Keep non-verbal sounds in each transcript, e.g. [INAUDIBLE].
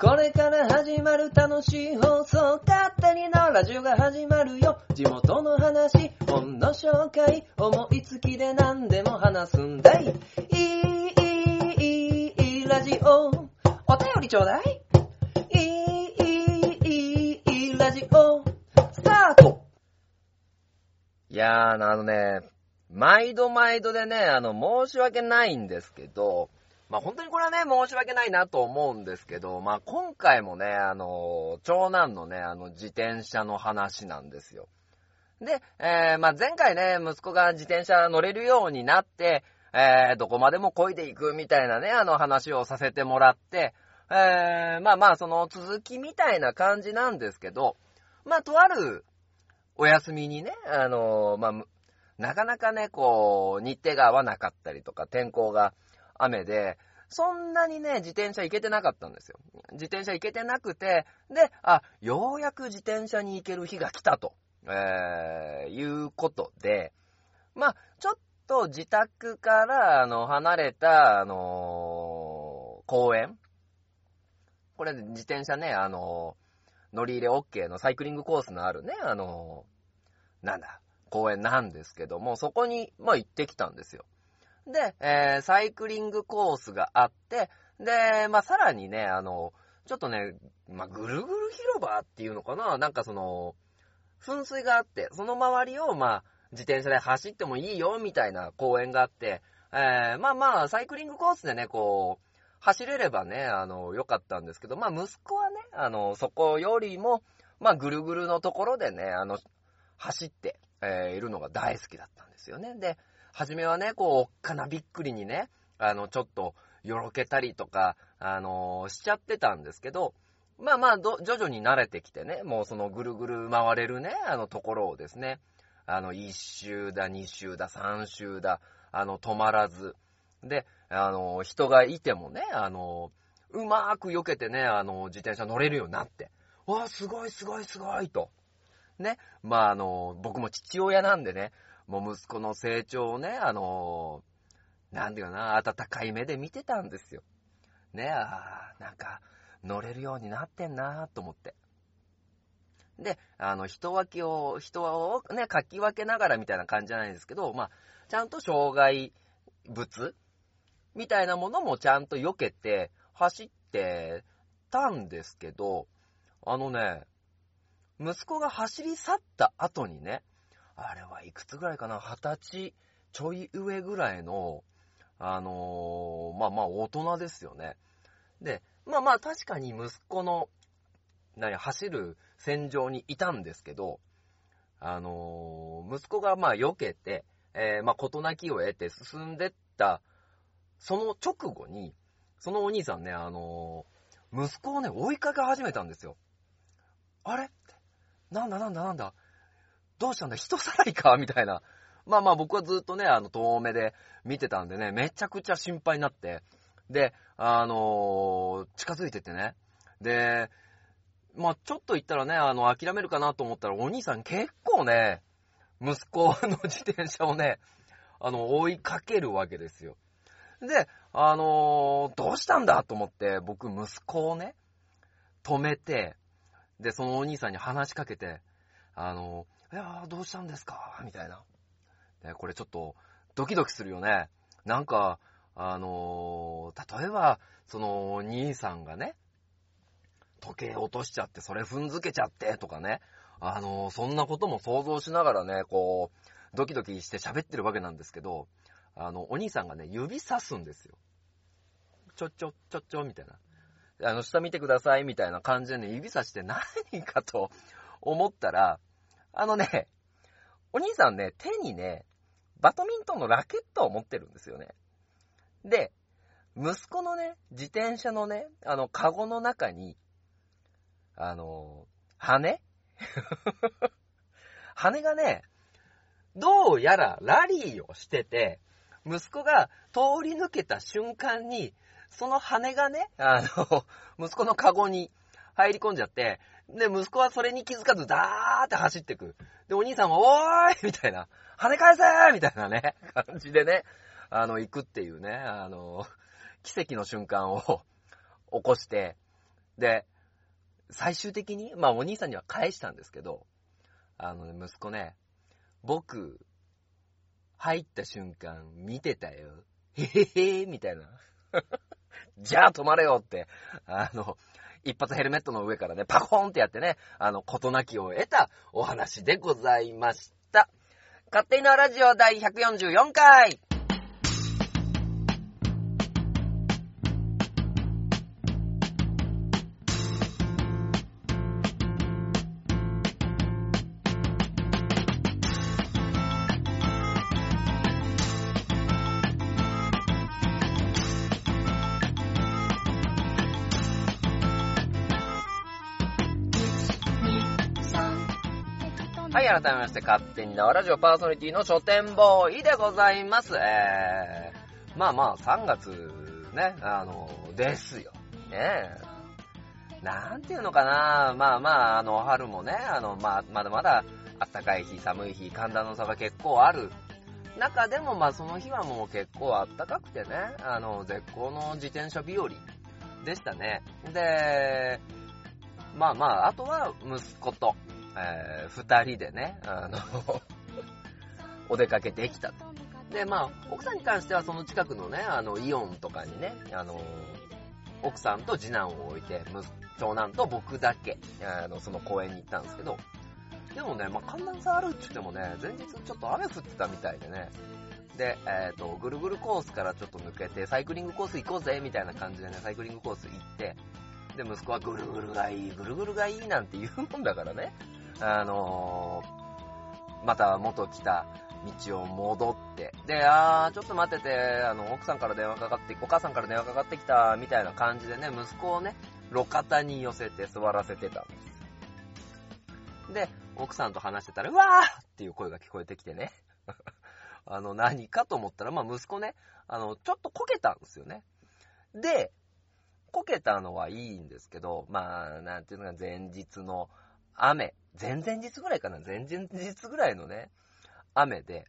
これから始まる楽しい放送、勝手にのラジオが始まるよ。地元の話、本の紹介、思いつきで何でも話すんだい。いい、いい、いい、ラジオ。お便りちょうだい。いい、いい、いい、ラジオ。スタートいやー、あのね、毎度毎度でね、あの、申し訳ないんですけど、まあ本当にこれはね、申し訳ないなと思うんですけど、まあ今回もね、あの、長男のね、あの、自転車の話なんですよ。で、えー、まあ前回ね、息子が自転車乗れるようになって、えー、どこまでも漕いでいくみたいなね、あの話をさせてもらって、えー、まあまあその続きみたいな感じなんですけど、まあとあるお休みにね、あのまあ、なかなかね、こう、日程が合わなかったりとか、天候が雨で、そんなにね、自転車行けてなかったんですよ。自転車行けてなくて、で、あ、ようやく自転車に行ける日が来たと、えー、いうことで、まあ、ちょっと自宅から、あの、離れた、あのー、公園これ自転車ね、あのー、乗り入れ OK のサイクリングコースのあるね、あのー、なんだ、公園なんですけども、そこに、まあ行ってきたんですよ。で、えー、サイクリングコースがあって、で、まあ、さらにね、あの、ちょっとね、まあ、ぐるぐる広場っていうのかな？なんかその、噴水があって、その周りを、まあ、自転車で走ってもいいよ、みたいな公園があって、えー、まあまあ、サイクリングコースでね、こう、走れればね、あの、良かったんですけど、まあ、息子はね、あの、そこよりも、まあ、ぐるぐるのところでね、あの、走って、えー、いるのが大好きだったんですよね。で、初めはね、こう、おっかなびっくりにね、あの、ちょっと、よろけたりとか、あのー、しちゃってたんですけど、まあまあ、徐々に慣れてきてね、もうそのぐるぐる回れるね、あのところをですね、あの、1周だ、2周だ、3周だ、あの、止まらず、で、あの、人がいてもね、あの、うまく避けてね、あの、自転車乗れるようになって、わー、すごいすごいすごいと。ね、まああの、僕も父親なんでね、もう息子の成長をね、あのー、なんていうかな、温かい目で見てたんですよ。ね、あなんか、乗れるようになってんなと思って。で、あの、人分けを、人をね、かき分けながらみたいな感じじゃないんですけど、まあ、ちゃんと障害物？みたいなものもちゃんと避けて走ってたんですけど、あのね、息子が走り去った後にね、あれはいくつぐらいかな、二十歳ちょい上ぐらいの、あのー、まあまあ大人ですよね。で、まあまあ確かに息子の、何、走る戦場にいたんですけど、あのー、息子がまあ避けて、えー、まあ事なきを得て進んでった、その直後に、そのお兄さんね、あの、息子をね、追いかけ始めたんですよ。あれ？なんだなんだなんだ？どうしたんだ？人さらいか？みたいな。まあまあ僕はずっとね、あの、遠目で見てたんでね、めちゃくちゃ心配になって、で、あのー、近づいてってね、で、まあちょっと行ったらね、あの、諦めるかなと思ったら、お兄さん結構ね、息子の自転車をね、あの、追いかけるわけですよ。で、あのー、どうしたんだと思って、僕、息子をね、止めて、で、そのお兄さんに話しかけて、あのー、いやー、どうしたんですか？みたいな。ね、これちょっと、ドキドキするよね。なんか、あのー、例えば、その、兄さんがね、時計落としちゃって、それ踏んづけちゃって、とかね。あのー、そんなことも想像しながらね、こう、ドキドキして喋ってるわけなんですけど、あの、お兄さんがね、指さすんですよ。ちょちょ、ちょちょ、みたいな。あの、下見てください、みたいな感じでね、指さして何かと思ったら、あのね、お兄さんね、手にね、バドミントンのラケットを持ってるんですよね。で、息子のね、自転車のね、あの、カゴの中に、あの、羽 [LAUGHS] 羽がね、どうやらラリーをしてて、息子が通り抜けた瞬間に、その羽がね、あの、息子のカゴに入り込んじゃって、で、息子はそれに気づかず、ダーって走ってく。で、お兄さんは、おーいみたいな、跳ね返せーみたいなね、[LAUGHS] 感じでね、あの、行くっていうね、あの、奇跡の瞬間を [LAUGHS] 起こして、で、最終的に、まあお兄さんには返したんですけど、あのね、息子ね、僕、入った瞬間見てたよ。へへへみたいな。[LAUGHS] じゃあ止まれよって、あの、一発ヘルメットの上からね、パコーンってやってね、あの、ことなきを得たお話でございました。勝手にのラジオ第144回はい改めまして、勝手に縄ラジオパーソナリティの書店ボーイでございます。えー、まあまあ、3月ね、あの、ですよ。ねなんていうのかな、まあまあ、あの、春もね、あの、まあ、まだまだ、暖かい日、寒い日、寒暖の差が結構ある中でも、まあその日はもう結構暖かくてね、あの、絶好の自転車日和でしたね。で、まあまあ、あとは息子と、えー、人でね、あの [LAUGHS] お出かけできたと。で、まあ、奥さんに関してはその近くのね、あの、イオンとかにね、あの、奥さんと次男を置いて、長男と僕だけ、あの、その公園に行ったんですけど、でもね、まあ、寒暖差あるって言ってもね、前日ちょっと雨降ってたみたいでね、で、えっ、ー、と、ぐるぐるコースからちょっと抜けて、サイクリングコース行こうぜ、みたいな感じでね、サイクリングコース行って、で、息子はぐるぐるがいい、ぐるぐるがいいなんて言うもんだからね、あのー、また元来た道を戻って、で、あー、ちょっと待ってて、あの、奥さんから電話かかって、お母さんから電話かかってきた、みたいな感じでね、息子をね、路肩に寄せて座らせてたんです。で、奥さんと話してたら、うわーっていう声が聞こえてきてね。[LAUGHS] あの、何かと思ったら、まあ、息子ね、あの、ちょっとこけたんですよね。で、こけたのはいいんですけど、まあ、なんていうのか、前日の雨、前々日ぐらいかな前々日ぐらいのね、雨で、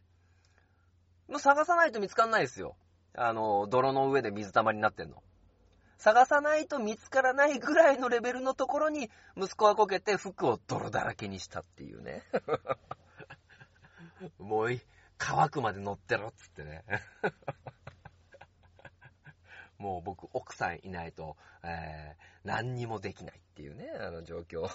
もう探さないと見つかんないですよ。あの、泥の上で水たまりになってんの。探さないと見つからないぐらいのレベルのところに、息子はこけて服を泥だらけにしたっていうね。[LAUGHS] もうい乾くまで乗ってろっつってね。[LAUGHS] もう僕、奥さんいないと、えー、何にもできないっていうね、あの状況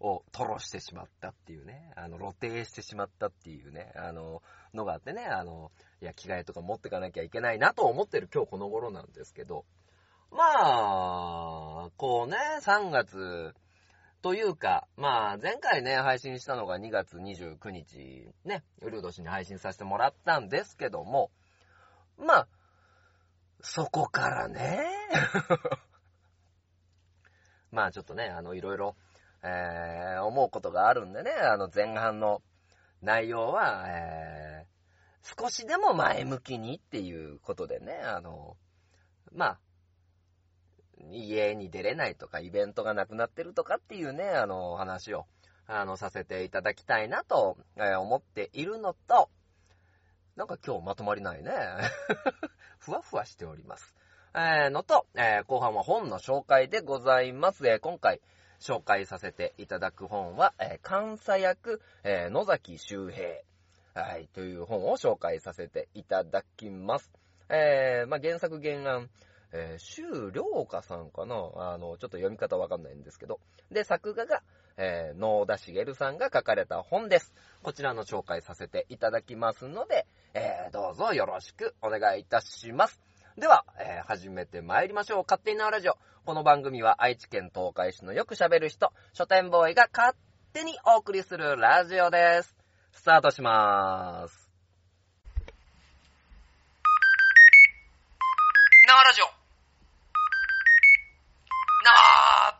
を吐露してしまったっていうね、あの、露呈してしまったっていうね、あの、のがあってね、あの、いや、着替えとか持ってかなきゃいけないなと思ってる今日この頃なんですけど、まあ、こうね、3月、というか、まあ、前回ね、配信したのが2月29日、ね、うるう年に配信させてもらったんですけども、まあ、そこからね、[LAUGHS] まあちょっとね、あの、いろいろ、えー、思うことがあるんでね、あの前半の内容は、えー、少しでも前向きにっていうことでね、あの、まあ、家に出れないとか、イベントがなくなってるとかっていうね、あの、話を、あの、させていただきたいなと、えー、思っているのと、なんか今日まとまりないね。[LAUGHS] ふわふわしております。えー、のと、えー、後半は本の紹介でございます。え、今回、紹介させていただく本は、えー、監査役、えー、野崎周平、はい、という本を紹介させていただきます。えー、まあ、原作原案、えー、周良華さんかな？あの、ちょっと読み方わかんないんですけど。で、作画が、えー、野田茂さんが書かれた本です。こちらの紹介させていただきますので、えー、どうぞよろしくお願いいたします。では、えー、始めて参りましょう。勝手に縄ラジオ。この番組は愛知県東海市のよく喋る人、書店ボーイが勝手にお送りするラジオです。スタートしまーす。縄ラジオ。縄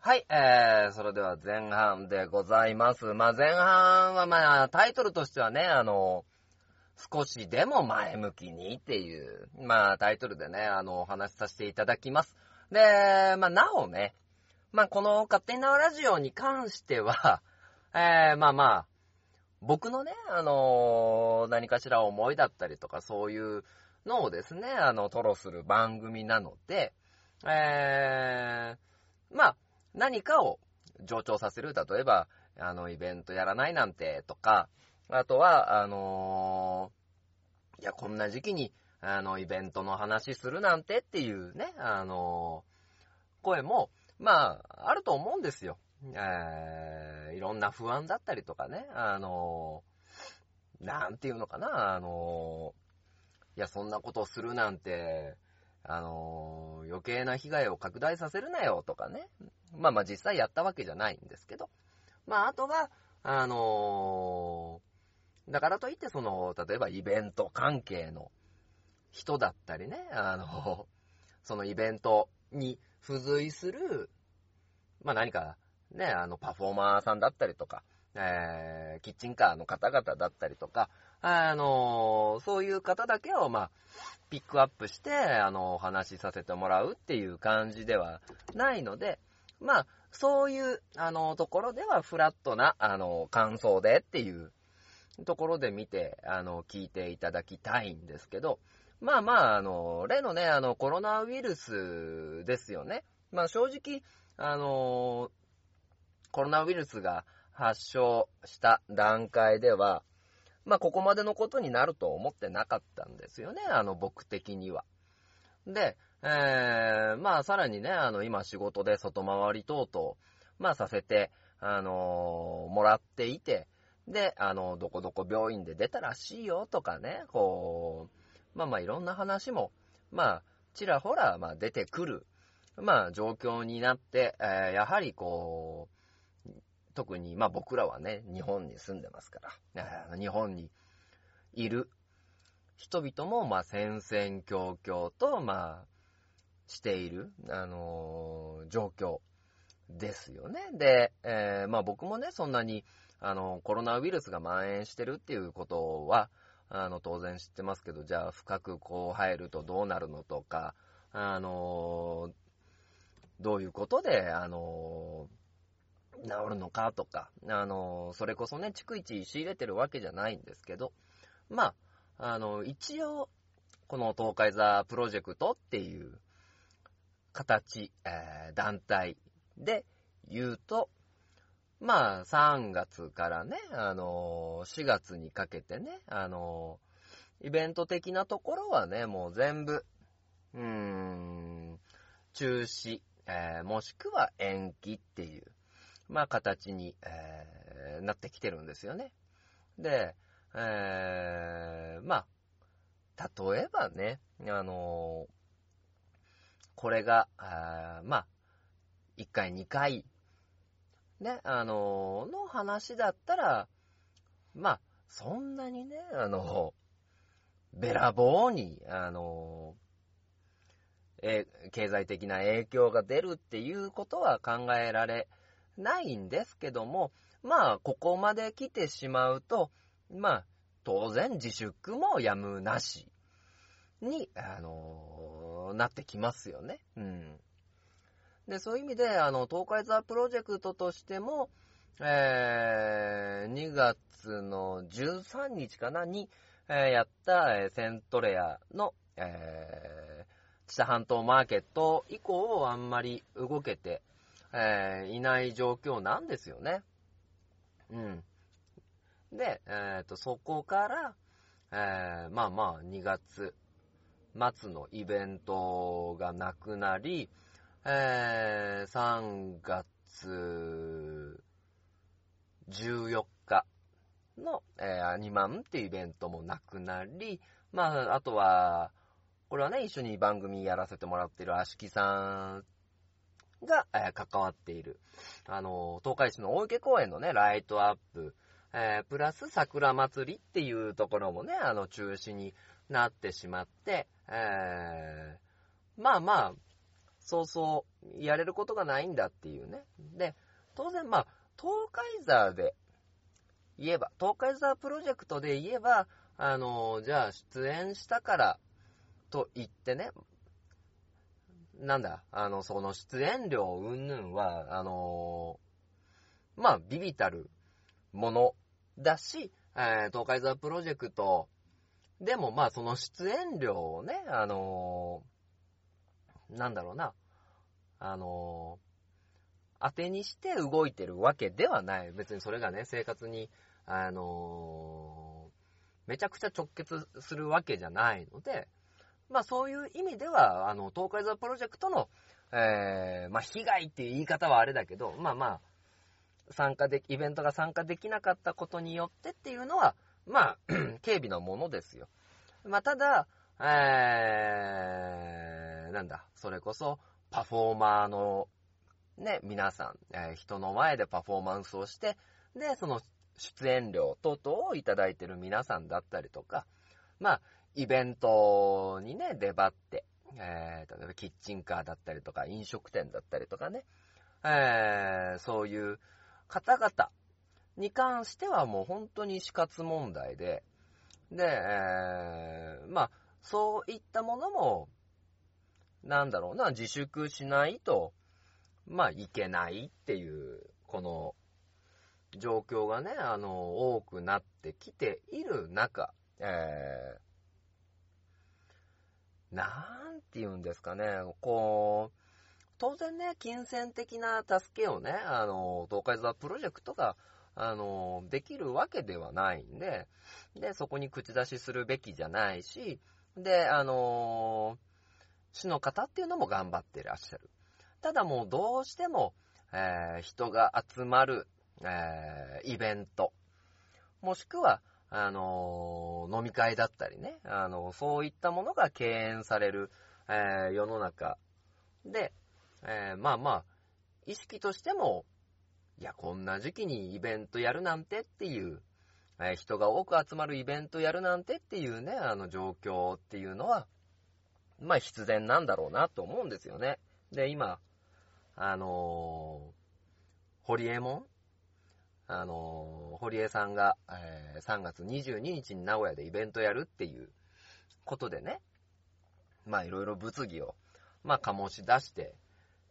はい、えー、それでは前半でございます。まあ、前半はまあ、タイトルとしてはね、あの、少しでも前向きにっていう、まあタイトルでね、あの、お話しさせていただきます。で、まあなおね、まあこの勝手に縄ラジオに関しては、[LAUGHS] えー、まあまあ、僕のね、あのー、何かしら思いだったりとか、そういうのをですね、あの、トロする番組なので、えー、まあ、何かを上長させる。例えば、あの、イベントやらないなんてとか、あとは、あのー、いや、こんな時期に、あの、イベントの話するなんてっていうね、あのー、声も、まあ、あると思うんですよ。えー、いろんな不安だったりとかね、あのー、なんていうのかな、あのー、いや、そんなことするなんて、あの、余計な被害を拡大させるなよとかね。まあまあ実際やったわけじゃないんですけど。まああとは、あのー、だからといってその、例えばイベント関係の人だったりね、あの、[LAUGHS] そのイベントに付随する、まあ何かね、あのパフォーマーさんだったりとか、えー、キッチンカーの方々だったりとか、あの、そういう方だけを、まあ、ピックアップして、あの、お話しさせてもらうっていう感じではないので、まあ、そういう、あの、ところではフラットな、あの、感想でっていうところで見て、あの、聞いていただきたいんですけど、まあまあ、あの、例のね、あの、コロナウイルスですよね。まあ正直、あの、コロナウイルスが発症した段階では、まあ、ここまでのことになると思ってなかったんですよね、あの、僕的には。で、えー、まあ、さらにね、あの、今仕事で外回り等々、まあ、させて、あのー、もらっていて、で、あの、どこどこ病院で出たらしいよとかね、こう、まあまあ、いろんな話も、まあ、ちらほら、まあ、出てくる、まあ、状況になって、えー、やはりこう、特に、まあ僕らはね、日本に住んでますから、日本にいる人々も、まあ戦々恐々と、まあ、している、あのー、状況ですよね。で、えー、まあ僕もね、そんなに、あの、コロナウイルスが蔓延してるっていうことは、あの、当然知ってますけど、じゃあ深くこう入るとどうなるのとか、あの、どういうことで、あの治るのかとか、あの、それこそね、逐一仕入れてるわけじゃないんですけど、まあ、あの、一応、この東海座プロジェクトっていう形、えー、団体で言うと、まあ、3月からね、あの、4月にかけてね、あの、イベント的なところはね、もう全部、うーん、中止、えー、もしくは延期っていう、まあ、形に、えー、なってきてるんですよね。で、えー、まあ、例えばね、あのー、これが、あまあ、1回、2回、ね、あのー、の話だったら、まあ、そんなにね、あのべらぼうに、あのえ経済的な影響が出るっていうことは考えられないんですけども、まあ、ここまで来てしまうと、まあ、当然自粛もやむなしに、あの、なってきますよね。うん。で、そういう意味で、あの、東海ザプロジェクトとしても、えー、2月の13日かなに、えー、やった、えー、セントレアの、えー、知多半島マーケット以降、あんまり動けてえー、いない状況なんですよね。うん。で、えっ、ー、と、そこから、えー、まあまあ、2月末のイベントがなくなり、えー、3月14日の、えー、アニマンっていうイベントもなくなり、まあ、あとは、これはね、一緒に番組やらせてもらってる足木さんが、えー、関わっている。あの、東海市の大池公園のね、ライトアップ、えー、プラス桜祭りっていうところもね、あの、中止になってしまって、えー、まあまあ、そうそうやれることがないんだっていうね。で、当然まあ、東海座で言えば、東海座プロジェクトで言えば、あの、じゃあ出演したからと言ってね、なんだ、あの、その出演料云々は、あの、まあ、ビビたるものだし、えー、東海座プロジェクトでもまあその出演料をね、あのーなんだろうな、あのー当てにして動いてるわけではない。別にそれがね、生活に、あのーめちゃくちゃ直結するわけじゃないので、まあそういう意味では、あの、東海座プロジェクトの、えー、まあ被害っていう言い方はあれだけど、まあまあ、参加で、イベントが参加できなかったことによってっていうのは、まあ、[CLEARS THROAT] 警備のものですよ。まあただ、えー、なんだ、それこそ、パフォーマーの、ね、皆さん、えー人の前でパフォーマンスをして、で、その出演料等々をいただいてる皆さんだったりとか、まあ、イベントにね、出張って、えー、例えばキッチンカーだったりとか、飲食店だったりとかね、えー、そういう方々に関してはもう本当に死活問題で、で、えー、まあ、そういったものも、なんだろうな、自粛しないと、まあ、いけないっていう、この、状況がね、あの、多くなってきている中、えー、なんて言うんですかね、こう、当然ね、金銭的な助けをね、あの、東海座プロジェクトが、あの、できるわけではないんで、で、そこに口出しするべきじゃないし、で、あの、市の方っていうのも頑張ってらっしゃる。ただもうどうしても、えー人が集まる、えーイベント、もしくは、あのー飲み会だったりね、あのそういったものが敬遠される、え世の中で、えまあまあ、意識としても、いや、こんな時期にイベントやるなんてっていう、え人が多く集まるイベントやるなんてっていうね、あの状況っていうのは、まあ必然なんだろうなと思うんですよね。で、今、あのー、ホリエモンあのー、堀江さんが、えー3月22日に名古屋でイベントやるっていうことでね、まあいろいろ物議を、まあ醸し出して、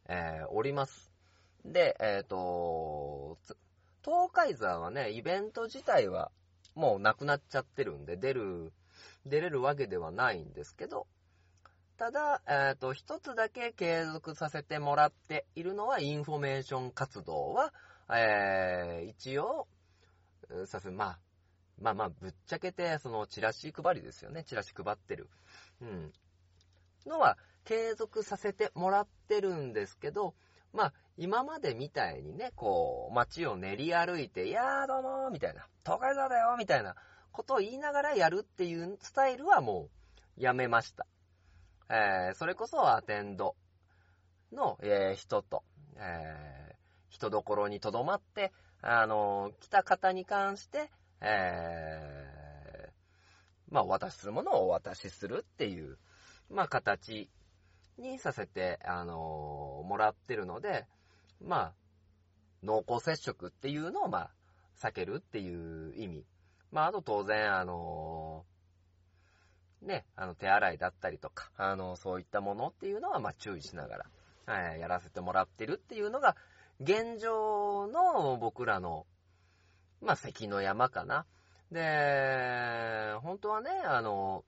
えーおります。で、えっ、と、東海座はね、イベント自体はもうなくなっちゃってるんで、出る、出れるわけではないんですけど、ただ、えっ、と、一つだけ継続させてもらっているのは、インフォメーション活動は、えー一応、させ、まあ、まあまあ、ぶっちゃけて、その、チラシ配りですよね。チラシ配ってる。うん。のは、継続させてもらってるんですけど、まあ、今までみたいにね、こう、街を練り歩いて、いやーどうもーみたいな、東海座だよみたいなことを言いながらやるっていうスタイルはもう、やめました。えーそれこそアテンドの、えー人と、えー人どころに留まって、あのー来た方に関して、えーまあ、お渡しするものをお渡しするっていう、まあ、形にさせて、あのーもらってるので、まあ、濃厚接触っていうのを、まあ、避けるっていう意味。まあ、あと当然、あのーね、あの、手洗いだったりとか、あの、そういったものっていうのは、まあ、注意しながら、はい、やらせてもらってるっていうのが、現状の僕らの、まあ、関の山かな。で、本当はね、あの、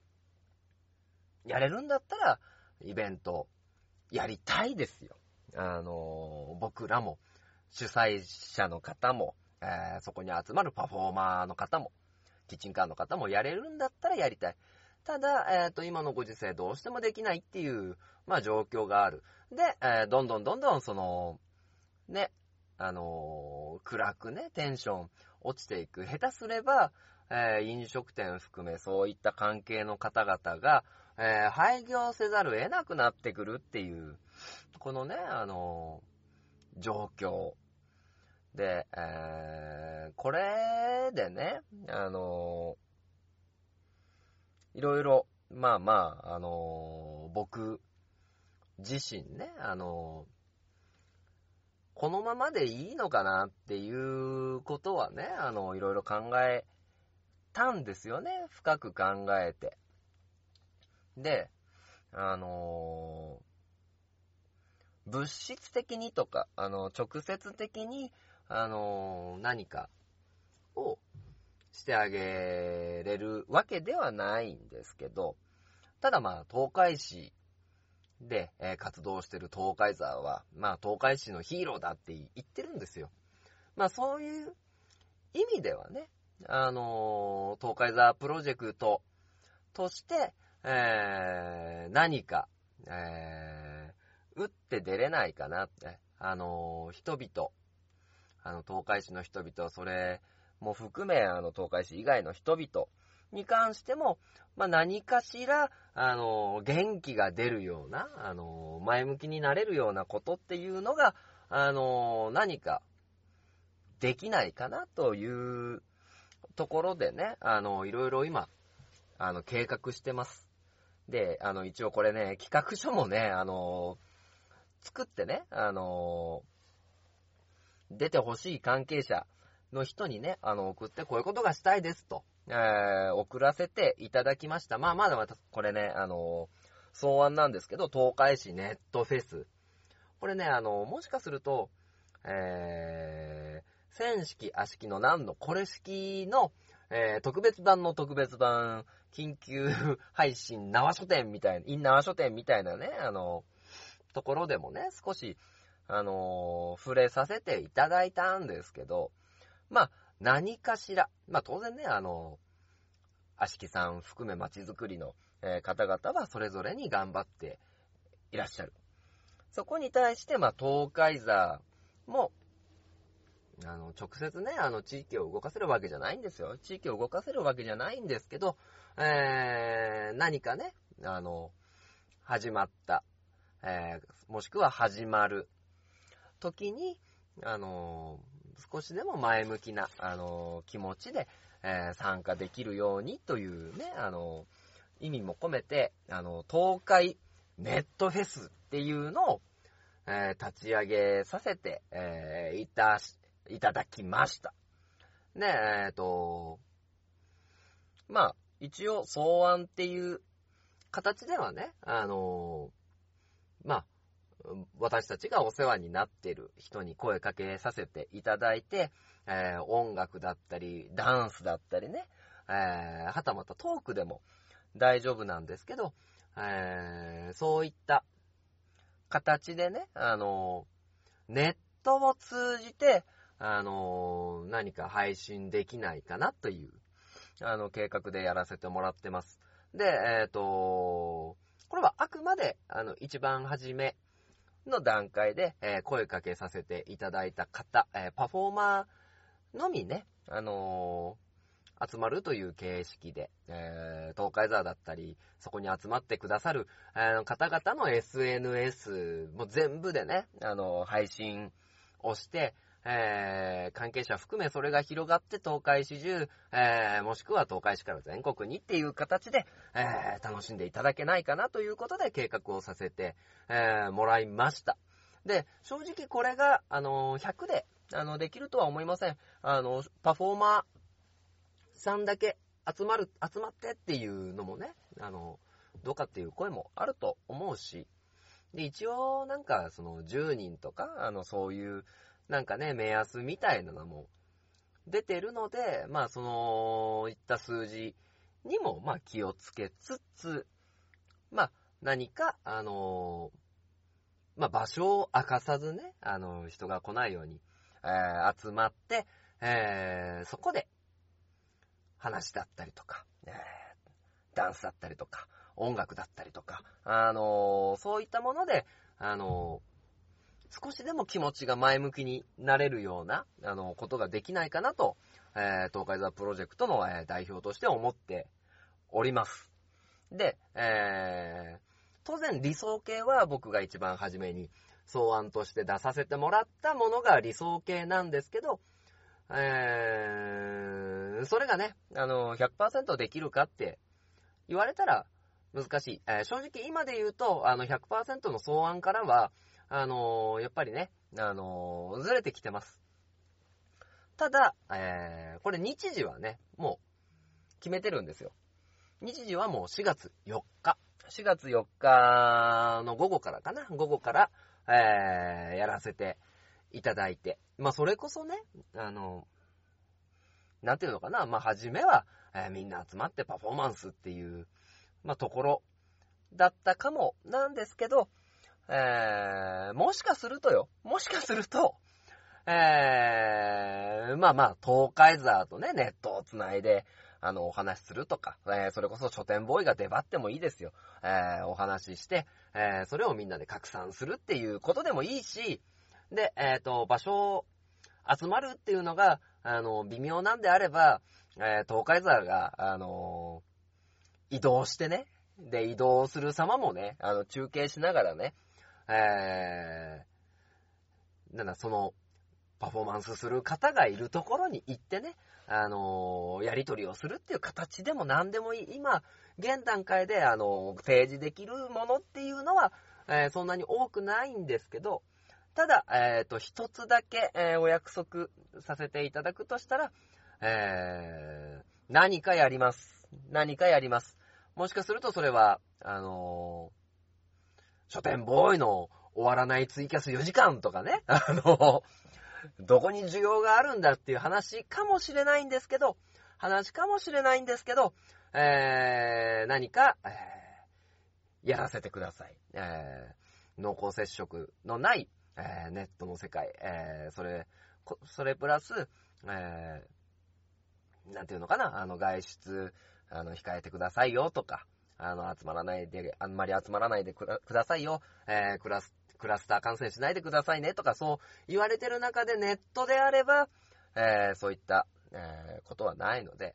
やれるんだったら、イベント、やりたいですよ。あの、僕らも、主催者の方も、えーそこに集まるパフォーマーの方も、キッチンカーの方もやれるんだったらやりたい。ただ、えっ、と、今のご時世どうしてもできないっていう、まあ状況がある。で、えーどんどんどんどんその、ね、あのー暗くね、テンション落ちていく。下手すれば、え飲食店含めそういった関係の方々が、え廃業せざるを得なくなってくるっていう、このね、あの状況。で、えこれでね、あのーいろいろ、まあまあ、あのー僕自身ね、あのーこのままでいいのかなっていうことはね、あの、いろいろ考えたんですよね。深く考えて。で、あの物質的にとか、あの、直接的に、あの何かをしてあげれるわけではないんですけど、ただまあ、東海市で、え活動してる東海沢は、まあ、東海市のヒーローだって言ってるんですよ。まあ、そういう意味ではね、あの東海沢プロジェクトとして、えー何か、えー打って出れないかなって、あの人々、あの、東海市の人々、それも含め、あの、東海市以外の人々に関しても、まあ、何かしら、あの元気が出るような、あの前向きになれるようなことっていうのが、あの何か、できないかなというところでね、あの、いろいろ今、あの、計画してます。で、あの、一応これね、企画書もね、あの、作ってね、あの、出てほしい関係者の人にね、あの、送ってこういうことがしたいですと、えー送らせていただきました。まあ、まだまだ、これね、あの、草案なんですけど、東海市ネットフェス。これね、あの、もしかすると、えー、千式、足式の何の、これ式の、えー特別版の特別版、緊急 [LAUGHS] 配信、縄書店みたいな、イン縄書店みたいなね、あの、ところでもね、少し、あの触れさせていただいたんですけど、まあ、何かしら、まあ当然ね、あの、足木さん含め街づくりの、方々はそれぞれに頑張っていらっしゃる。そこに対して、まあ、東海座も、あの、直接ね、あの、地域を動かせるわけじゃないんですよ。地域を動かせるわけじゃないんですけど、えー、何かね、あの、始まった、えー、もしくは始まる時に、あの、少しでも前向きな、あの、気持ちで、えー参加できるようにというね、あの、意味も込めて、あの、東海ネットフェスっていうのを、えー立ち上げさせて、えーいたし、いただきました。ねえ、えっ、と、まあ、一応、草案っていう形ではね、あのまあ、私たちがお世話になっている人に声かけさせていただいて、えー音楽だったり、ダンスだったりね、えーはたまたトークでも大丈夫なんですけど、えーそういった形でね、あのネットを通じて、あの何か配信できないかなという、あの、計画でやらせてもらってます。で、えっ、と、これはあくまで、あの、一番初めの段階で、えー声かけさせていただいた方、えーパフォーマーのみね、あのー集まるという形式で、えー東海沢だったり、そこに集まってくださる、えー方々の SNS も全部でね、あの配信をして、えー関係者含めそれが広がって東海市中、えーもしくは東海市から全国にっていう形で、えー楽しんでいただけないかなということで計画をさせて、えもらいました。で、正直これが、あの100で、あの、できるとは思いません。あの、パフォーマーさんだけ集まる、集まってっていうのもね、あの、どうかっていう声もあると思うし、で、一応、なんか、その、10人とか、あの、そういう、なんかね、目安みたいなのも出てるので、まあ、その、いった数字にも、まあ、気をつけつつ、まあ、何か、あのまあ、場所を明かさずね、あの、人が来ないように、えー集まって、えそこで、話だったりとか、えダンスだったりとか、音楽だったりとか、あのそういったもので、あの少しでも気持ちが前向きになれるような、あのことができないかなと、えー東海座プロジェクトの、えー代表として思っております。で、えー当然理想形は僕が一番初めに草案として出させてもらったものが理想形なんですけど、えー、それがね、あの、100%できるかって言われたら難しい。えー正直今で言うと、あの、100%の草案からは、あのやっぱりね、あのずれてきてます。ただ、えーこれ日時はね、もう決めてるんですよ。日時はもう4月4日。4月4日の午後からかな午後から、えーやらせていただいて。まあ、それこそね、あの、なんていうのかな、まあ、初めは、えーみんな集まってパフォーマンスっていう、まあ、ところだったかもなんですけど、えー、もしかするとよ、もしかすると、えー、まあまあ、東海ザーとね、ネットをつないで、あの、お話しするとか、えー、それこそ書店ボーイが出張ってもいいですよ。えー、お話しして、えー、それをみんなで拡散するっていうことでもいいし、で、えっ、と、場所を集まるっていうのが、あの、微妙なんであれば、え、東海ザーが、あの移動してね、で、移動する様もね、あの、中継しながらね、えー、なんだ、その、パフォーマンスする方がいるところに行ってね、あのーやり取りをするっていう形でも何でもいい。今、現段階で、あのー提示できるものっていうのは、えーそんなに多くないんですけど、ただ、えっ、と、一つだけ、えお約束させていただくとしたら、えー何かやります。何かやります。もしかするとそれは、あの書店ボーイの終わらないツイキャス4時間とかね、[LAUGHS] あのどこに需要があるんだっていう話かもしれないんですけど、話かもしれないんですけど、えー、何か、えーやらせてください。えー濃厚接触のない、えーネットの世界、えーそれ、それプラス、えーなんていうのかな、あの、外出、あの、控えてくださいよとか、あの、集まらないで、あんまり集まらないでくださいよ、えークラス、クラスター感染しないでくださいね。とか、そう言われてる中でネットであれば、えーそういった、えーことはないので、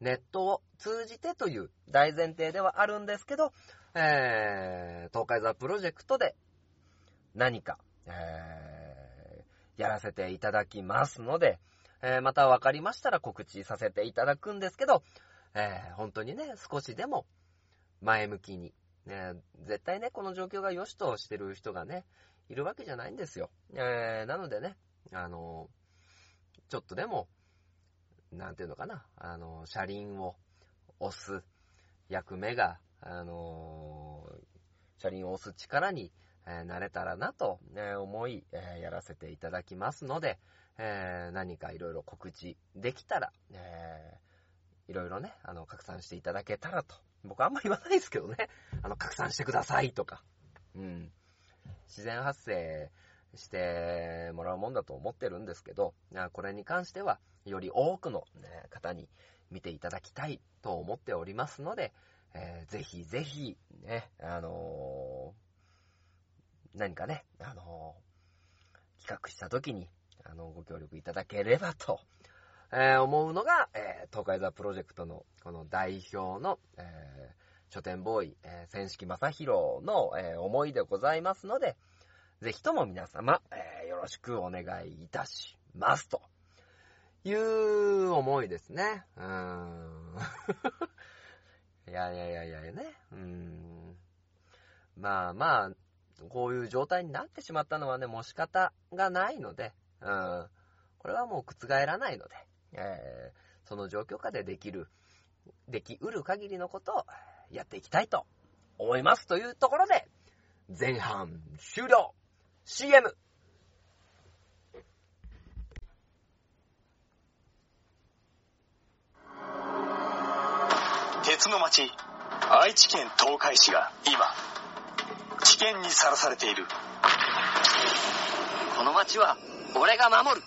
ネットを通じてという大前提ではあるんですけど、えー東海ザプロジェクトで何か、えーやらせていただきますので、えーまた分かりましたら告知させていただくんですけど、えー本当にね、少しでも前向きに、ね、絶対ね、この状況が良しとしてる人がね、いるわけじゃないんですよ。えーなのでね、あのちょっとでも、なんていうのかな、あの車輪を押す役目が、あの車輪を押す力に、えーなれたらなと、え思い、えーやらせていただきますので、えー何かいろいろ告知できたら、えーいろいろね、あの、拡散していただけたらと。僕あんまり言わないですけどね。[LAUGHS] あの、拡散してくださいとか。うん。自然発生してもらうもんだと思ってるんですけど、これに関しては、より多くの、ね、方に見ていただきたいと思っておりますので、えーぜひぜひ、ね、あのー何かね、あのー企画した時に、あの、ご協力いただければと、えー思うのが、えー東海ザプロジェクトの、この代表の、えー書店ボーイ、えー、千式正宏の、えー思いでございますので、ぜひとも皆様、えーよろしくお願いいたします。という思いですね。うーん。[LAUGHS] いやいやいやいやね。うーん。まあまあ、こういう状態になってしまったのはね、もう仕方がないので、うん。これはもう覆らないので、えーその状況下でできる、できうる限りのことをやっていきたいと思います。というところで、前半終了 !CM! 鉄の町愛知県東海市が今危険にさらされているこの街は俺が守る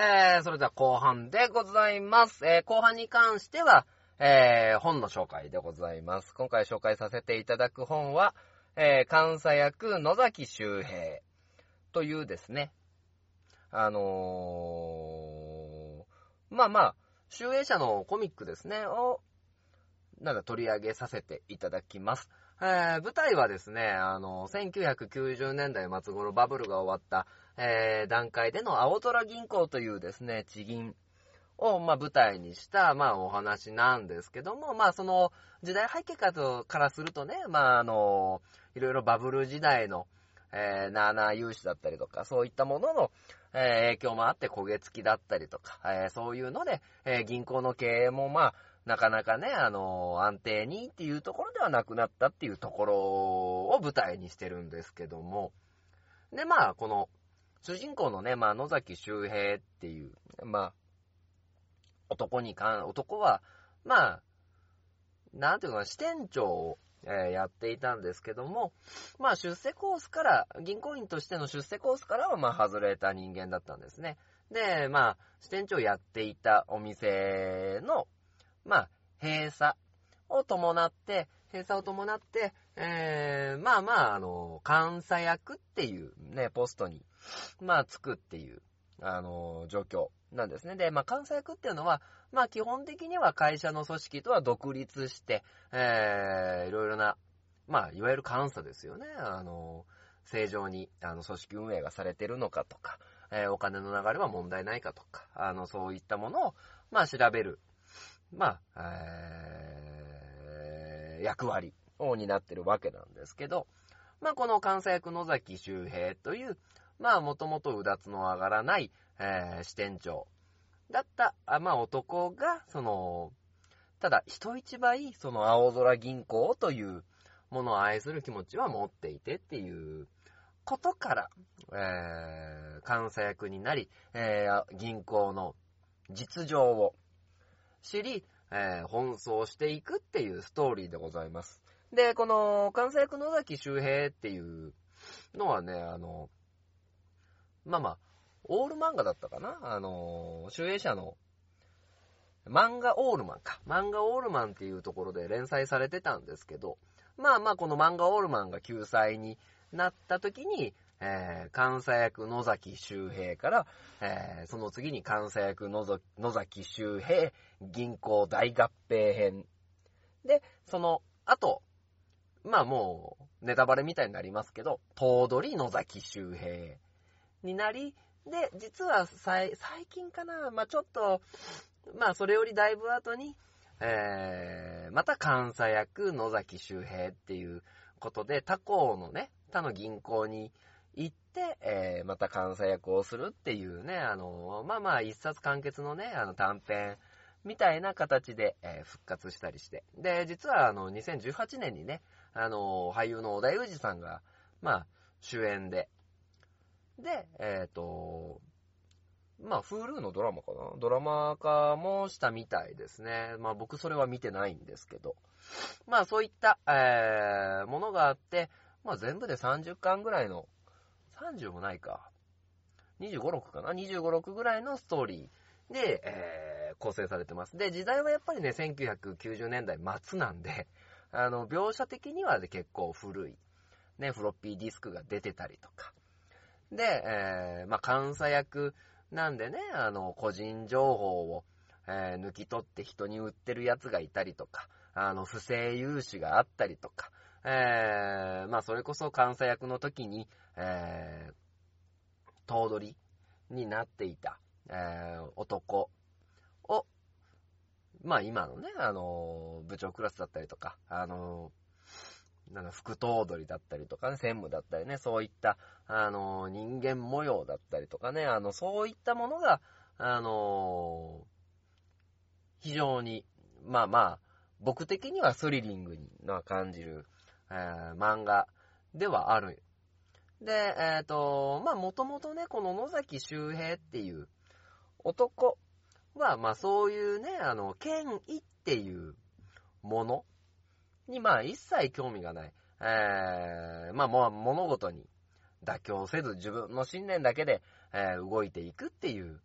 えー、それでは後半でございます。えー、後半に関しては、えー、本の紹介でございます。今回紹介させていただく本は、えー、監査役野崎周平というですね、あのー、まあまあ、集英社のコミックですね、を、なんだ、取り上げさせていただきます。えー舞台はですね、あの、1990年代末頃バブルが終わった、えー段階での青空銀行というですね、地銀を、まあ、舞台にした、まあ、お話なんですけども、まあ、その、時代背景からからするとね、まあ、あの、いろいろバブル時代の、えー、なあなあ融資だったりとか、そういったものの、えー影響もあって焦げ付きだったりとか、えーそういうので、えー銀行の経営もまあ、なかなかね、あの安定にっていうところではなくなったっていうところを舞台にしてるんですけども、で、まあ、この、主人公のね、まあ、野崎周平っていう、まあ、男にかん、男は、まあ、なんていうか、支店長を、えーやっていたんですけども、まあ出世コースから、銀行員としての出世コースからはまあ外れた人間だったんですね。で、まあ、支店長やっていたお店の、まあ、閉鎖を伴って、閉鎖を伴って、えー、まあまあ、あの、監査役っていうね、ポストに、まあ、つくっていう、あの、状況なんですね。で、まあ、監査役っていうのは、まあ、基本的には会社の組織とは独立して、えー、いろいろな、まあ、いわゆる監査ですよね。あの、正常に、あの、組織運営がされてるのかとか、えーお金の流れは問題ないかとか、あの、そういったものを、まあ、調べる、まあ、えー役割を担ってるわけなんですけど、まあ、この監査役野崎周平という、まあ、もともとうだつの上がらない、えー支店長だった、あまあ、男が、その、ただ、人一倍、その青空銀行というものを愛する気持ちは持っていてっていうことから、えー、監査役になり、えー銀行の実情を知り、えー奔走していくっていうストーリーでございます。で、この、監査役野崎周平っていうのはね、あの、まあまあ、オール漫画だったかな？あの、集英社の、漫画オールマンか。漫画オールマンっていうところで連載されてたんですけど、まあまあ、この漫画オールマンが救済になった時に、えー、監査役野崎周平から、えー、その次に監査役野野崎周平銀行大合併編。で、その後、まあもう、ネタバレみたいになりますけど、頭取野崎周平になり、で、実は最最近かな、まあちょっと、まあそれよりだいぶ後に、えー、また監査役野崎周平っていうことで、他校のね、他の銀行に行って、えー、また監査役をするっていうね、あの、まあまあ一冊完結のね、あの短編みたいな形で、えー復活したりして。で、実はあの、2018年にね、あの、俳優の小田裕二さんが、まあ、主演で、で、えっ、と、まあ、Hulu のドラマかな？ドラマ化もしたみたいですね。まあ、僕それは見てないんですけど。まあ、そういった、えー、ものがあって、まあ、全部で30巻ぐらいの、30もないか。25、6かな ?25、6ぐらいのストーリーで、えー、構成されてます。で、時代はやっぱりね、1990年代末なんで、あの、描写的には結構古い。ね、フロッピーディスクが出てたりとか。で、えー、まあ、監査役なんでね、あの、個人情報を、えー抜き取って人に売ってるやつがいたりとか、あの、不正融資があったりとか、えー、まあ、それこそ監査役の時に、えー、頭取になっていた、えー、男を、まあ、今のね、あの、部長クラスだったりとか、あの、なんか副頭取だったりとかね、専務だったりね、そういった、あの、人間模様だったりとかね、あの、そういったものが、あの、非常に、まあまあ、僕的にはスリリングな感じる、えー漫画ではある。で、えっ、と、まあもともとね、この野崎周平っていう男は、まあそういうね、あの、権威っていうものに、まあ一切興味がない。えー、まあ物事に妥協せず自分の信念だけで、えー動いていくっていう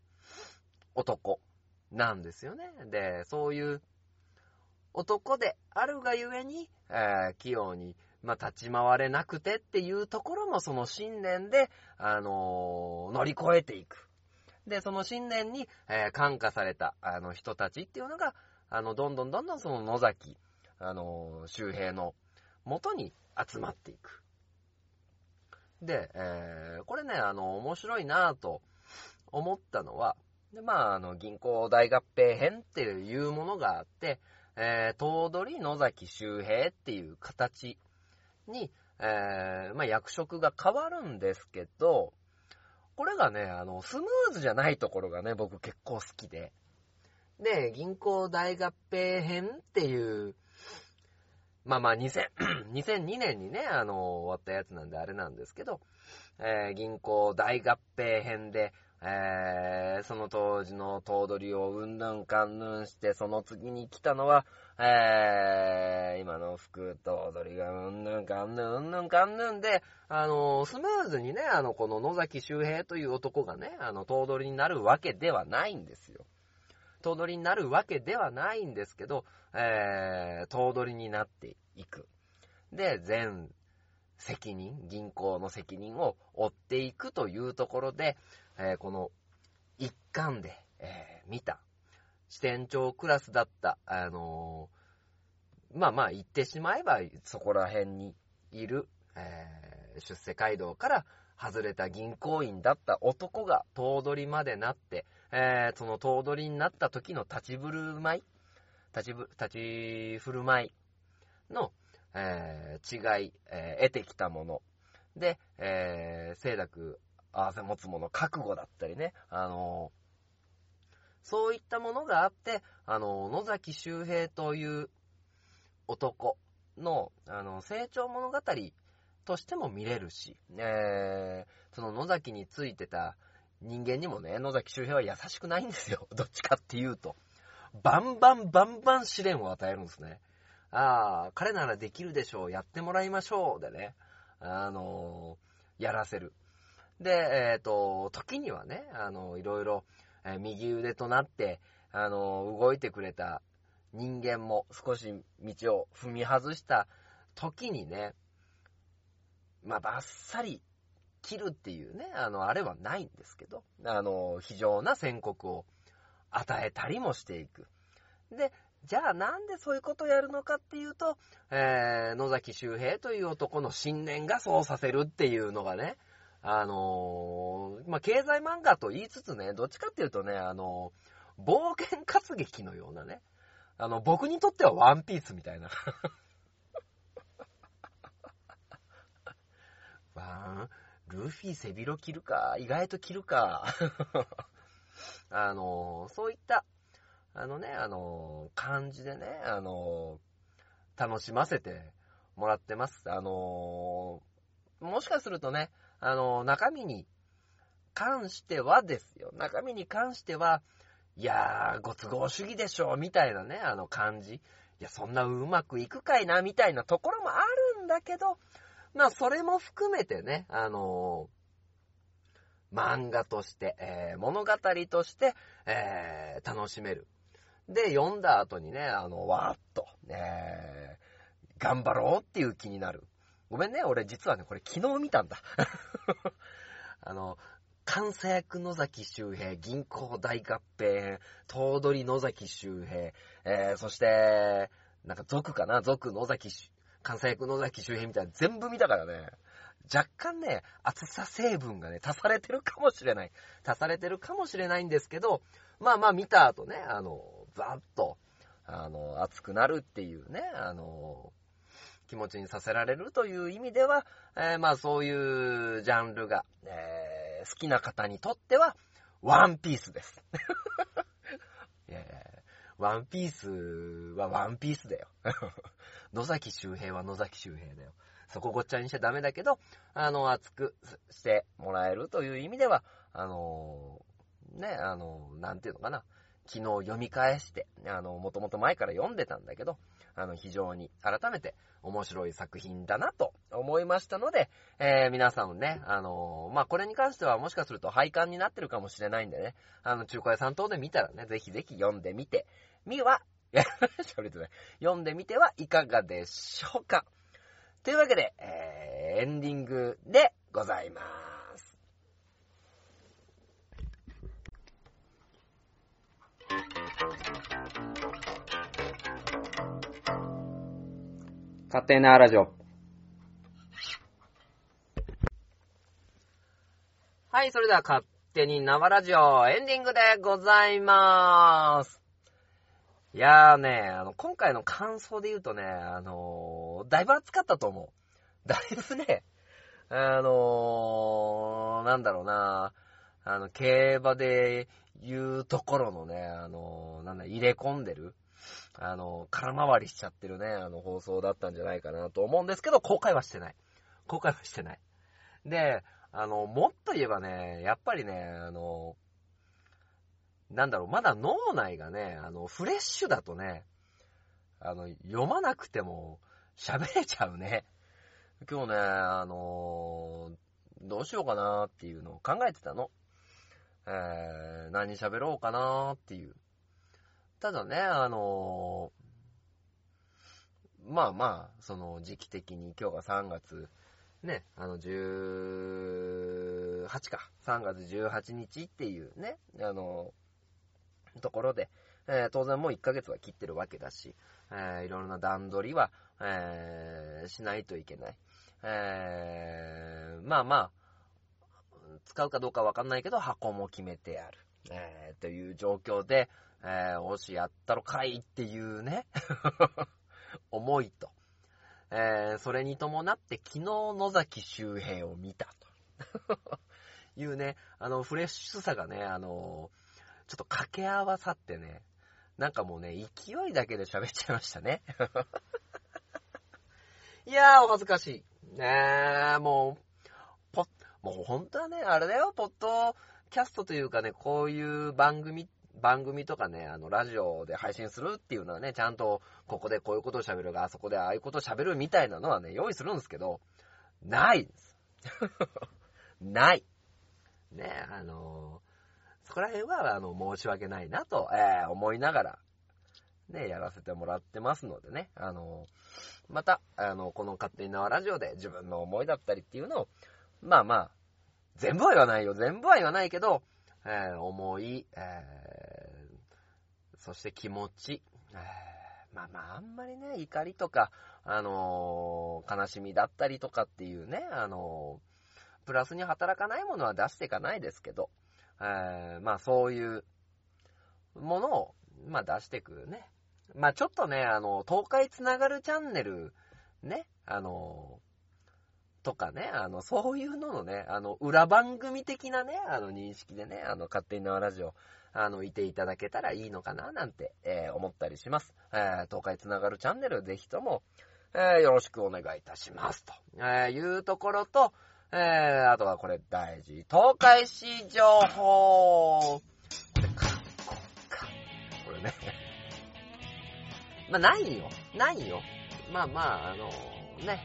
男なんですよね。で、そういう男であるがゆえに、えー器用に、まあ、立ち回れなくてっていうところもその信念で、あのー乗り越えていく。で、その信念に、えー感化された、あの人たちっていうのが、あの、どんどんどんどんその野崎、あの周平の、元に集まっていく。で、えー、これね、あの、面白いなぁと思ったのは、で、まあ、あの、銀行大合併編っていうものがあって、えー、頭取野崎周平っていう形に、えー、まあ、役職が変わるんですけど、これがね、あの、スムーズじゃないところがね、僕結構好きで。で、銀行大合併編っていう、まあまあ2000 [CLEARS THROAT] 2002年にね、あの、終わったやつなんであれなんですけど、えー銀行大合併編で、えーその当時の頭取をうんぬんかんぬんして、その次に来たのは、えー今の副頭取がうんぬんかんぬん、うんぬんかんぬんで、あの、スムーズにね、あの、この野崎周平という男がね、あの、頭取になるわけではないんですよ。頭取になるわけではないんですけど、えー、頭取になっていく。で、全責任、銀行の責任を負っていくというところで、えーこの一巻で、えー見た、支店長クラスだった、あのーまあまあ言ってしまえばそこら辺にいる、え出世街道から外れた銀行員だった男が頭取までなって、えその頭取になった時の立ち振る舞い、立ち立ち振る舞いの、えー違い、えー得てきたもの。で、えー、清濁合わせ持つもの、覚悟だったりね、あのそういったものがあって、あの野崎周平という男の、あの成長物語としても見れるし、えーその野崎についてた人間にもね、野崎周平は優しくないんですよ。[LAUGHS] どっちかっていうと。バンバンバンバン試練を与えるんですね。ああ、彼ならできるでしょう、やってもらいましょう、でね、あのーやらせる。で、えっ、と、時にはね、あのいろいろ、え右腕となって、あの動いてくれた人間も少し道を踏み外した時にね、まあ、バッサリ切るっていうね、あの、あれはないんですけど、あの、非常な宣告を与えたりもしていく。で、じゃあなんでそういうことをやるのかっていうと、えー野崎周平という男の信念がそうさせるっていうのがね、あのーまあ、経済漫画と言いつつね、どっちかっていうとね、あのー冒険活劇のようなね、あの、僕にとってはワンピースみたいな。ワン、ルフィ背広着るか、意外と着るか。あのそういった、あのね、あの感じでね、あの楽しませてもらってます。あのもしかするとね、あの中身に関してはですよ。中身に関しては、いやー、ご都合主義でしょ、みたいなね、あの感じ。いや、そんなうまくいくかいな、みたいなところもあるんだけど、まあ、それも含めてね、あの漫画として、えー物語として、えー楽しめる。で、読んだ後にね、あの、わーっと、えー頑張ろうっていう気になる。ごめんね、俺実はね、これ昨日見たんだ。[LAUGHS] あの、関西役野崎周平、銀行大合併、頭取野崎周平、えーそして、なんか族かな？族野崎、関西役野崎周平みたいな全部見たからね、若干ね、厚さ成分がね、足されてるかもしれない。足されてるかもしれないんですけど、まあまあ見た後ね、あの、バーッと、あの、熱くなるっていうね、あの、気持ちにさせられるという意味では、えーまあそういうジャンルが、えー好きな方にとっては、ワンピースです。[LAUGHS] いやいやワンピースはワンピースだよ。[LAUGHS] 野崎周平は野崎周平だよ。そこごっちゃにしちゃダメだけど、あの、熱くしてもらえるという意味では、あのね、あのなんていうのかな。昨日読み返して、あの、もともと前から読んでたんだけど、あの、非常に改めて面白い作品だなと思いましたので、えー皆さんね、あのまあ、これに関してはもしかすると廃刊になってるかもしれないんでね、あの、中古屋さん等で見たらね、ぜひぜひ読んでみてみは、いや喋ってない読んでみてはいかがでしょうか。というわけで、えーエンディングでございます。勝手なラジオ。はい、それでは勝手に生ラジオエンディングでございまーす。いやーね、あの、今回の感想で言うとね、あのーだいぶ暑かったと思う。だいぶね、あのーなんだろうな、あの、競馬で言うところのね、あのーなんだ、入れ込んでる、あのー空回りしちゃってるね、あの、放送だったんじゃないかなと思うんですけど、公開はしてない。公開はしてない。で、あの、もっと言えばね、やっぱりね、あの、なんだろう、まだ脳内がね、あの、フレッシュだとね、あの、読まなくても喋れちゃうね。今日ね、あのどうしようかなっていうのを考えてたの。えー、何喋ろうかなっていう。ただね、あのまあまあ、その時期的に今日が3月、ね、あの、18か、3月18日っていうね、あの、ところで、えー当然もう1ヶ月は切ってるわけだし、えーいろんな段取りは、えーしないといけない。えーまあまあ、使うかどうかわかんないけど、箱も決めてある。えーという状況で、えー、おしやったろかいっていうね、[LAUGHS] 思いと、えーそれに伴って昨日野崎周平を見たと。[LAUGHS] いうね、あの、フレッシュさがね、あの、ちょっと掛け合わさってね、なんかもうね、勢いだけで喋っちゃいましたね。[LAUGHS] いやー、お恥ずかしい。ねえ、もう、ポ、もう本当はね、あれだよ、ポッドキャストというかね、こういう番組、番組とかね、あの、ラジオで配信するっていうのはね、ちゃんと、ここでこういうことを喋るが、あそこでああいうことを喋るみたいなのはね、用意するんですけど、ないです。[LAUGHS] ない。ね、あのそこら辺は、あの、申し訳ないなと、えー思いながら、ね、やらせてもらってますのでね、あのまた、あの、この勝手に縄ラジオで自分の思いだったりっていうのを、まあまあ、全部は言わないよ、全部は言わないけど、えー思い、えーそして気持ち、えーまあまあ、あんまりね、怒りとか、あのー悲しみだったりとかっていうね、あのプラスに働かないものは出していかないですけど、えーまあそういうものを、まあ出していくね。まあちょっとね、あの、東海つながるチャンネル、ね、あの、とかね、あの、そういうののね、あの、裏番組的なね、あの、認識でね、あの、勝手に縄ラジオ、あの、いていただけたらいいのかな、なんて、えー思ったりします。えー東海つながるチャンネル、ぜひとも、えーよろしくお願いいたします。と、えーいうところと、えーあとはこれ大事。東海市情報。これか、こか。これね。まあ、ないよ。ないよ。まあまあ、あのね。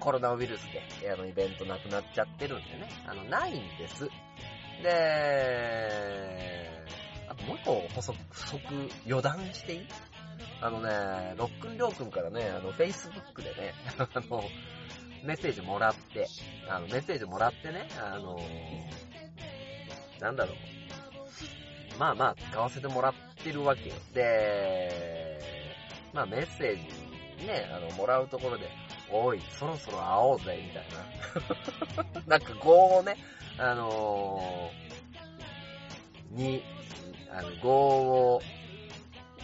コロナウイルスで、あの、イベントなくなっちゃってるんでね。あの、ないんです。で、あともう一個補足、補足、余談していい？あのね、ロックンりょうくんからね、あの、Facebook でね、[LAUGHS] あの、メッセージもらって、あの、メッセージもらってね、あの、なんだろう。まあまあ、使わせてもらってるわけよ。で、まあメッセージね、あの、もらうところで、おい、そろそろ会おうぜ、みたいな。[LAUGHS] なんか、語をね、あのーに、あの、語を、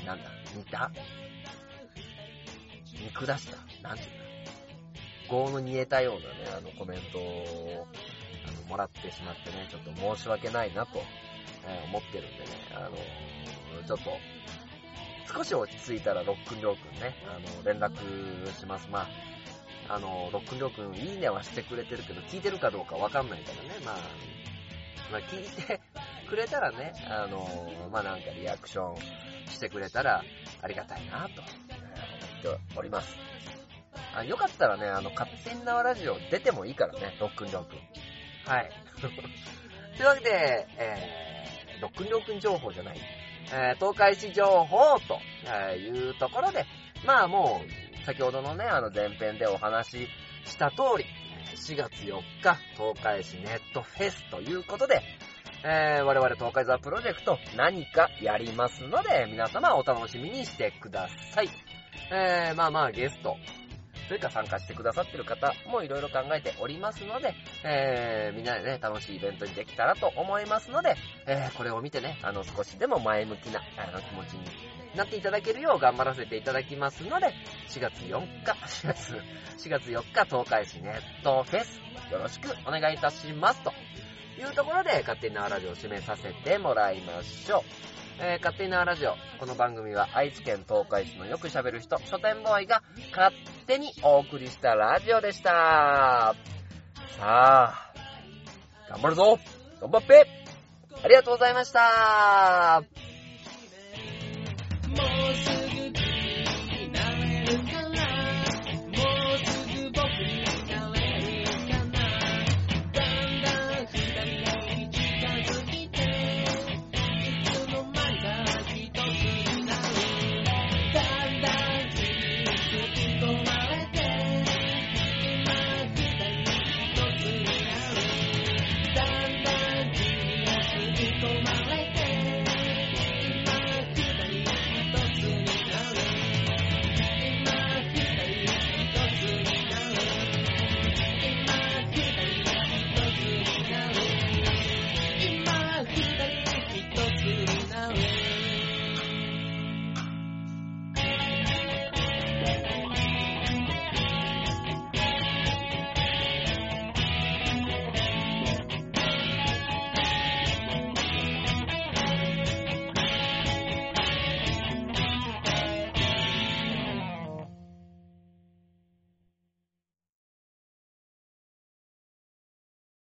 なんだ、似た？見下した？なんていうの？語の煮えたようなね、あの、コメントを、あの、もらってしまってね、ちょっと申し訳ないなと、えー思ってるんでね、あのちょっと、少し落ち着いたら、ロックンりょうくんね、あの、連絡します。まあ、あの、ロックンりょうくん、いいねはしてくれてるけど、聞いてるかどうかわかんないからね、まあ、まあ、聞いてくれたらね、あの、まあ、なんかリアクションしてくれたら、ありがたいなと、思っております。あよかったらね、あの、勝手に縄ラジオ出てもいいからね、ロックンりょうくん。はい。[LAUGHS] というわけで、えー、ロックンりょうくん情報じゃない。えー、東海市情報とえーいうところで、まあもう、先ほどのね、あの前編でお話しした通り、4月4日、東海市ネットフェスということで、えー、我々東海ザプロジェクト何かやりますので、皆様お楽しみにしてください。えー、まあまあゲスト、それか参加してくださってる方もいろいろ考えておりますので、えー、みんなでね、楽しいイベントにできたらと思いますので、えー、これを見てね、あの、少しでも前向きな、あの、気持ちになっていただけるよう頑張らせていただきますので、4月4日、[LAUGHS] 4月、4月4日、東海市ネットフェス、よろしくお願いいたします。というところで、勝手に縄ラジオを締めさせてもらいましょう。えー、勝手に縄ラジオ。この番組は愛知県東海市のよく喋る人、書店ボーイが勝手にお送りしたラジオでした。さあ、頑張るぞ頑張ってありがとうございました